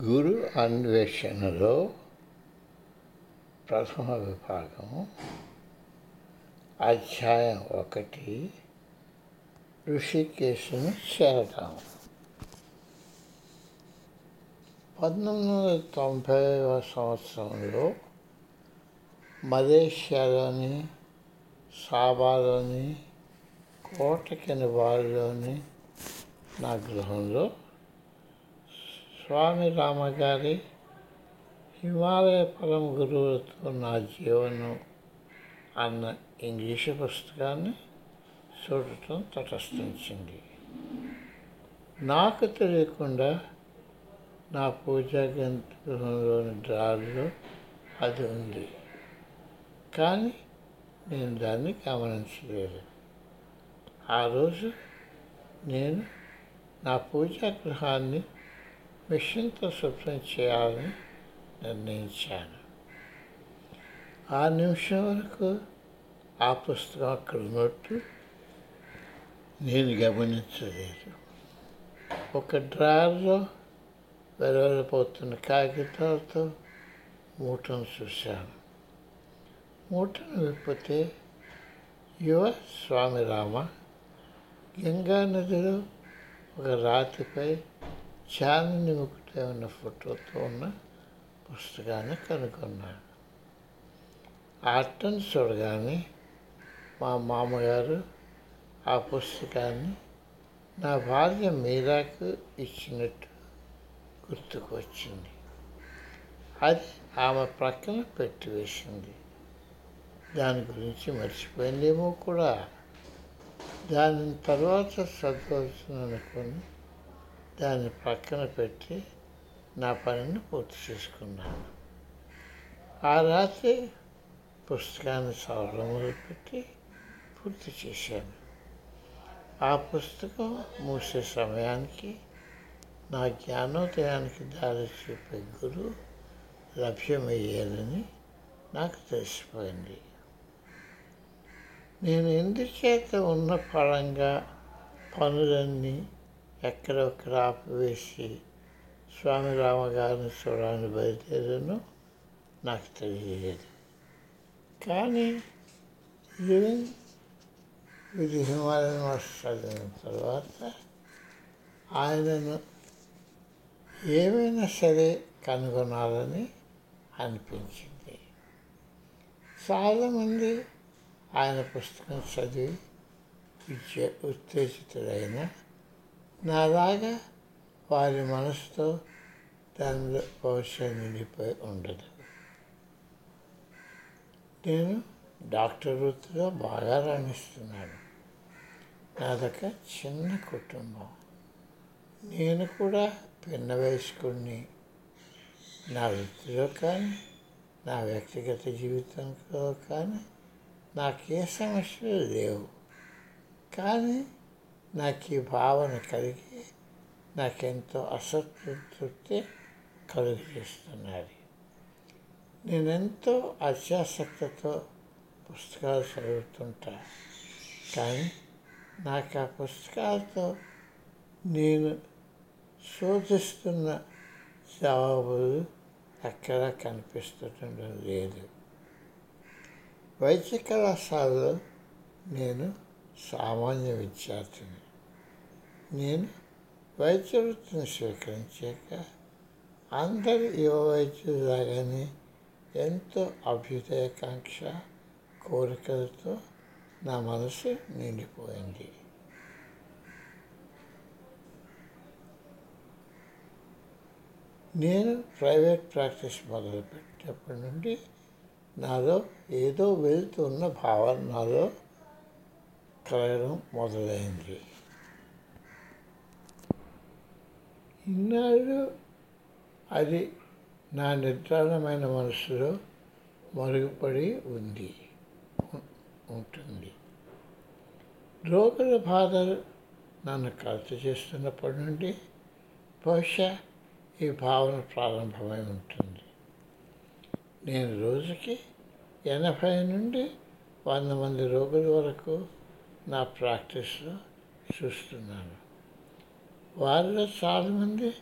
గురు అన్వేషణలో ప్రథమ విభాగం అధ్యాయం ఒకటి ఋషికేశును చేరటం. పంతొమ్మిది వందల తొంభైవ సంవత్సరంలో మలేషియాలోని సాబాలోని కోటకిన వారిలోని నా గృహంలో స్వామి రామగారి హిమాలయ పరం గురువులతో నా జీవనం అన్న ఇంగ్లీషు పుస్తకాన్ని చూడటం తటస్థించింది. నాకు తెలియకుండా నా పూజా గృహంలోని డ్రాల్లో అది ఉంది. కానీ నేను దాన్ని గమనించలేదు. ఆ రోజు నేను నా పూజా గృహాన్ని మిషన్తో శుభ్రం చేయాలని నిర్ణయించాను ఆ నిమిషం వరకు ఆ పుస్తకం అక్కడ ఉన్నట్టు నేను గమనించలేదు ఒక డ్రాయర్లో వెలువడిపోతున్న కాగితాలతో మూటను చూశాను మూటను విప్పితే యువ స్వామి రామ గంగా నదిలో ఒక రాతిపై చాందిని ముక్కుటే ఉన్న ఫోటోతో ఉన్న పుస్తకాన్ని కనుగొన్నాడు. ఆటను చూడగానే మా మామగారు ఆ పుస్తకాన్ని నా భార్య మీరాకు ఇచ్చినట్టు గుర్తుకు వచ్చింది అది ఆమె ప్రక్కన పెట్టివేసింది దాని గురించి మర్చిపోయిందేమో కూడా. దాని తర్వాత చదవచ్చు అనుకుని దాన్ని పక్కన పెట్టి నా పనిని పూర్తి చేసుకున్నాను. ఆ రాత్రి పుస్తకాన్ని చదవడం మొదలుపెట్టి పూర్తి చేశాను. ఆ పుస్తకం మూసే సమయానికి నా జ్ఞానోదయానికి దారి చూపే గురువు లభ్యమయ్యారని నాకు తెలిసిపోయింది. నేను ఎందుచేత ఉన్న పరంగా పనులన్నీ ఎక్కడో క్రాప్ వేసి స్వామి రామగారిని చూడాలని బయలుదేరాను. నాకు తెలియలేదు. కానీ లివింగ్ ఇది హిమాలయన్ మాస్టర్ చదివిన తర్వాత ఆయనను ఏమైనా సరే కనుగొనాలని అనిపించింది. చాలామంది ఆయన పుస్తకం చదివి విద్య ఉత్తేజితులైన నాలాగా వారి మనసుతో దానిలో భవిష్యత్తు నిండిపోయి ఉండదు. నేను డాక్టర్ వృత్తిలో బాగా రాణిస్తున్నాను. నాదొక చిన్న కుటుంబం. నేను కూడా పిన్న వయస్కుడిని నా వృత్తిలో కానీ నా వ్యక్తిగత జీవితంలో కానీ నాకే సమస్యలు లేవు. కానీ నాకు ఈ భావన కలిగి నాకెంతో అసంతృప్తి కలుగు చేస్తున్నది నేనెంతో అత్యాసక్తితో పుస్తకాలు చదువుతుంటా. కానీ నాకు ఆ పుస్తకాలతో నేను శోధిస్తున్న జవాబులు ఎక్కడా కనిపిస్తుండడం లేదు. వైద్య కళాశాలలో నేను సామాన్య విద్యార్థిని. నేను వైద్య వృత్తిని స్వీకరించాక అందరి యువ వైద్యులాగానే ఎంతో అభ్యుదయకాంక్ష కోరికలతో నా మనసు నిండిపోయింది. నేను ప్రైవేట్ ప్రాక్టీస్ మొదలుపెట్టినప్పటి నుండి నాలో ఏదో వెళ్తున్న భావన నాలో కలగడం మొదలైంది. ఇన్నాళ్ళు అది నా నిర్ధారణమైన మనసులో మరుగుపడి ఉంది. ఉంటుంది. రోగుల బాధలు నన్ను కలత చేస్తున్నప్పటి నుండి బహుశా ఈ భావన ప్రారంభమై ఉంటుంది. నేను రోజుకి ఎనభై నుండి వంద మంది రోగుల వరకు నా ప్రాక్టీస్లో చూస్తున్నాను. వారిలో చాలామంది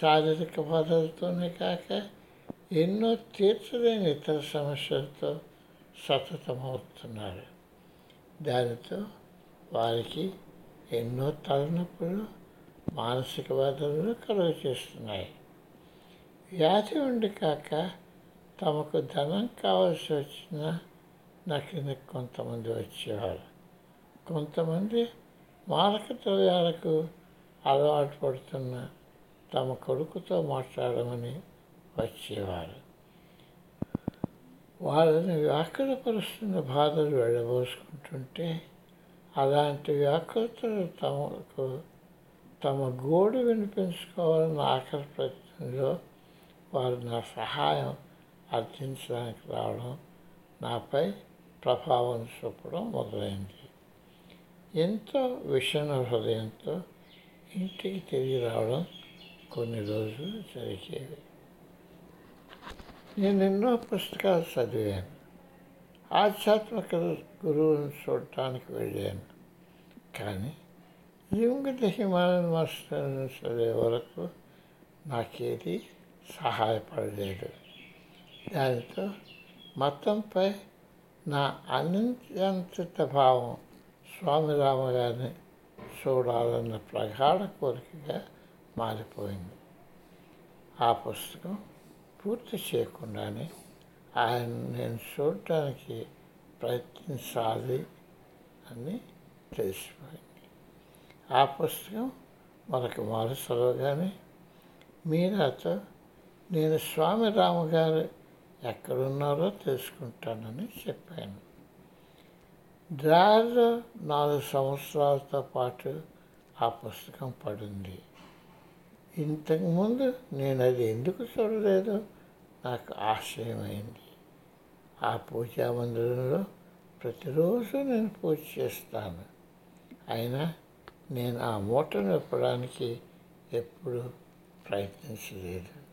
శారీరక బాధలతోనే కాక ఎన్నో తీర్చలేని ఇతర సమస్యలతో సతతమవుతున్నారు. దానితో వారికి ఎన్నో తలనొప్పులు మానసిక బాధలు కలుగ చేస్తున్నాయి. వ్యాధి ఉండి కాక తమకు ధనం కావాల్సి వచ్చిన నాకు కొంతమంది వచ్చేవారు. కొంతమంది మారక ద్రవ్యాలకు అలవాటు పడుతున్న తమ కొడుకుతో మాట్లాడమని వచ్చేవారు. వాళ్ళని వ్యాకులపరుస్తున్న బాధలు వెళ్ళబోసుకుంటుంటే అలాంటి వ్యాకులతలు తమకు తమ గోడు వినిపించుకోవాలన్న ఆఖరి ప్రయత్నంలో వారు నా సహాయం అర్థించడానికి రావడం నాపై ప్రభావం చూపడం మొదలైంది. ఎంతో విషణ హృదయంతో ఇంటికి తిరిగి రావడం కొన్ని రోజులు జరిగేవి నేను ఎన్నో పుస్తకాలు చదివాను. ఆధ్యాత్మిక గురువులను చూడటానికి వెళ్ళాను. కానీ లింగ హిమాలయన్ మాస్టర్ని చదివే వరకు నాకేది సహాయపడలేదు. దానితో మతంపై నా అనియంత్రిత భావం స్వామి రామగారిని చూడాలన్న ప్రగాఢ కోరికగా మారిపోయింది. ఆ పుస్తకం పూర్తి చేయకుండానే ఆయన నేను చూడటానికి ప్రయత్నించాలి అని తెలిసిపోయింది. ఆ పుస్తకం మనకు మారు కానీ మీరాతో నేను స్వామి రామగారు ఎక్కడున్నారో తెలుసుకుంటానని చెప్పాను. డ్రాయర్లో నాలుగు సంవత్సరాలతో పాటు ఆ పుస్తకం పడింది. ఇంతకుముందు నేను అది ఎందుకు చూడలేదో? నాకు ఆశ్చర్యమైంది. ఆ పూజా మందిరంలో ప్రతిరోజు నేను పూజ చేస్తాను. అయినా నేను ఆ మూటను విప్పడానికి ఎప్పుడు ప్రయత్నించలేదు.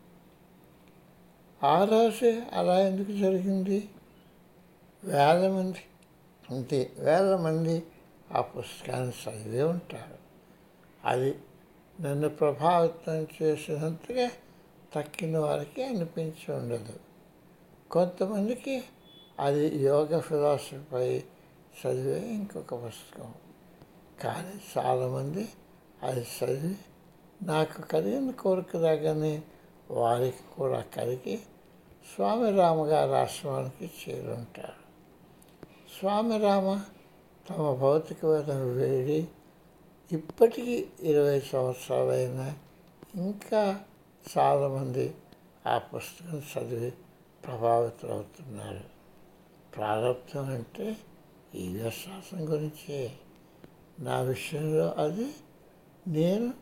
ఆ రాసే అలా ఎందుకు జరిగింది? వేల మంది అంతే. వేల మంది ఆ పుస్తకాన్ని చదివే ఉంటారు. అది నన్ను ప్రభావితం చేసినంతగా తక్కిన వారికి అనిపించి ఉండదు. కొంతమందికి అది యోగ ఫిలాసఫీపై చదివే ఇంకొక పుస్తకం. కానీ చాలామంది అది చదివి నాకు కలిగిన కోరిక రాగానే వారికి కూడా కలిగి స్వామి రామగారి ఆశ్రమానికి చేరుంటారు. స్వామి రామ తమ భౌతికవాదం వేడి. ఇప్పటికీ ఇరవై సంవత్సరాలైనా ఇంకా చాలామంది ఆ పుస్తకం చదివి ప్రభావితమవుతున్నారు ప్రారంభం అంటే ఈ విశ్వాసం గురించి. నా విషయంలో అది నేను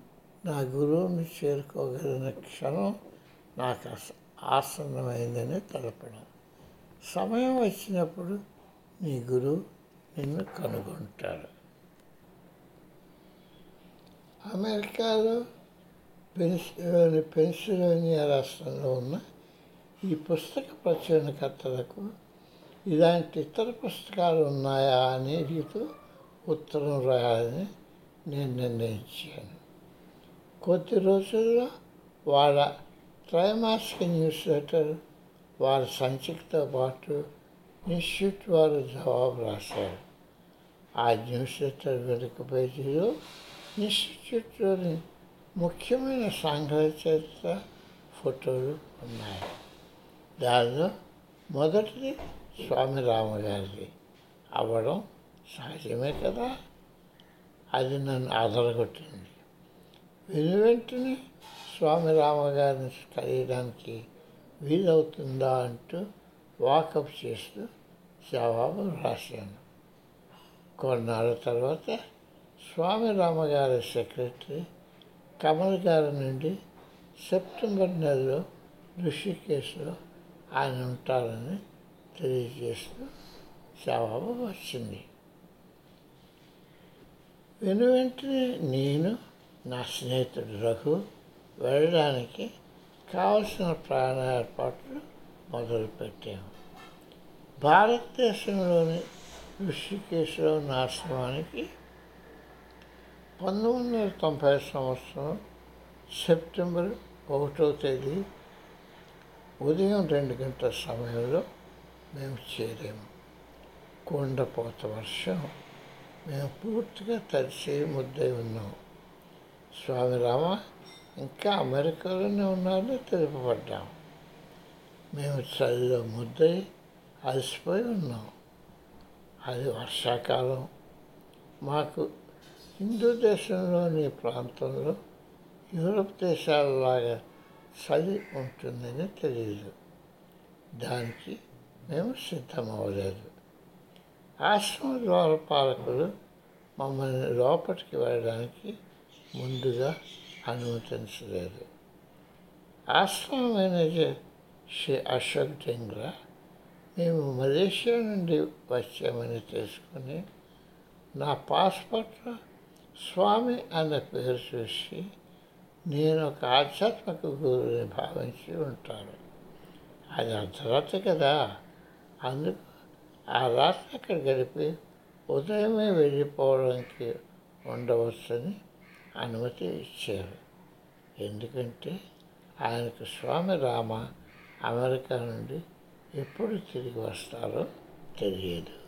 నా గురువుని చేరుకోగలిగిన క్షణం నాకు ఆసన్నమైందని తెలపడం. సమయం వచ్చినప్పుడు నీ గురువు నిన్ను కనుగొంటాడు. అమెరికాలో పెన్సిలోని పెన్సిల్వేనియా రాష్ట్రంలో ఉన్న ఈ పుస్తక ప్రచురణకర్తలకు ఇలాంటి ఇతర పుస్తకాలు ఉన్నాయా అని రీతిలో ఉత్తరం రాయాలని నేను నిర్ణయించాను. కొద్ది రోజుల్లో వాళ్ళ త్రైమాసిక న్యూస్ లెటర్ వారి సంచికతో పాటు ఇన్స్టిట్యూట్ వారు జవాబు రాశారు ఆ న్యూస్ లెటర్ వెనుక పేజీలో ఇన్స్టిట్యూట్లోని ముఖ్యమైన సంఘాల చరిత్ర ఫోటోలు ఉన్నాయి దానిలో మొదటిది స్వామి రామగారిది అవ్వడం సహజమే కదా అది నన్ను ఆదరగొట్టింది వెను వెంటనే స్వామి రామగారిని కలియడానికి వీలవుతుందా అంటూ వాకప్ చేస్తూ జవాబు రాశాను. కొన్నాళ్ళ తర్వాత స్వామి రామగారి సెక్రటరీ కమల్ గారి నుండి సెప్టెంబర్ నెలలో ఋషికేశ్లో ఆయన ఉంటారని తెలియజేస్తూ జవాబు వచ్చింది. వెను వెంటనే నేను నా స్నేహితుడు రఘు వెళ్ళడానికి కావలసిన ప్రయాణ ఏర్పాట్లు మొదలుపెట్టాము భారతదేశంలోని ఋషికేశ్లో నాశనానికి ఆశ్రమానికి పంతొమ్మిది వందల తొంభై సంవత్సరం సెప్టెంబర్ ఒకటో తేదీ ఉదయం రెండు గంటల సమయంలో మేము చేరాము కొండపోత వర్షం మేము పూర్తిగా తడిసి ముద్దై ఉన్నాం. స్వామి రామ ఇంకా అమెరికాలోనే ఉన్నారని తెలుపబడ్డాము మేము చలిలో ముద్దై అలసిపోయి ఉన్నాం. అది వర్షాకాలం. మాకు హిందూ దేశంలోని ప్రాంతంలో యూరప్ దేశాలలాగా చలి ఉంటుందని తెలియదు దానికి మేము సిద్ధమవ్వలేదు. ఆశ్రమ ద్వారపాలకులు మమ్మల్ని లోపలికి వెళ్ళడానికి ముందుగా అనుమతించలేదు. ఆశ్రమ మేనేజర్ శ్రీ అశోక్ డింగ్రా మేము మలేషియా నుండి వచ్చామని తెలుసుకుని నా పాస్పోర్ట్లో స్వామి అన్న పేరు చూసి నేను ఒక ఆధ్యాత్మిక గురువుని భావించి ఉంటాను. అది అర్ధరాత్రి కదా. అందుకు ఆ రాత్రి అక్కడ గడిపి ఉదయమే వెళ్ళిపోవడానికి ఉండవచ్చని అనుమతి ఇచ్చారు. ఎందుకంటే ఆయనకు స్వామి రామ అమెరికా నుండి ఎప్పుడు తిరిగి వస్తారో తెలియదు.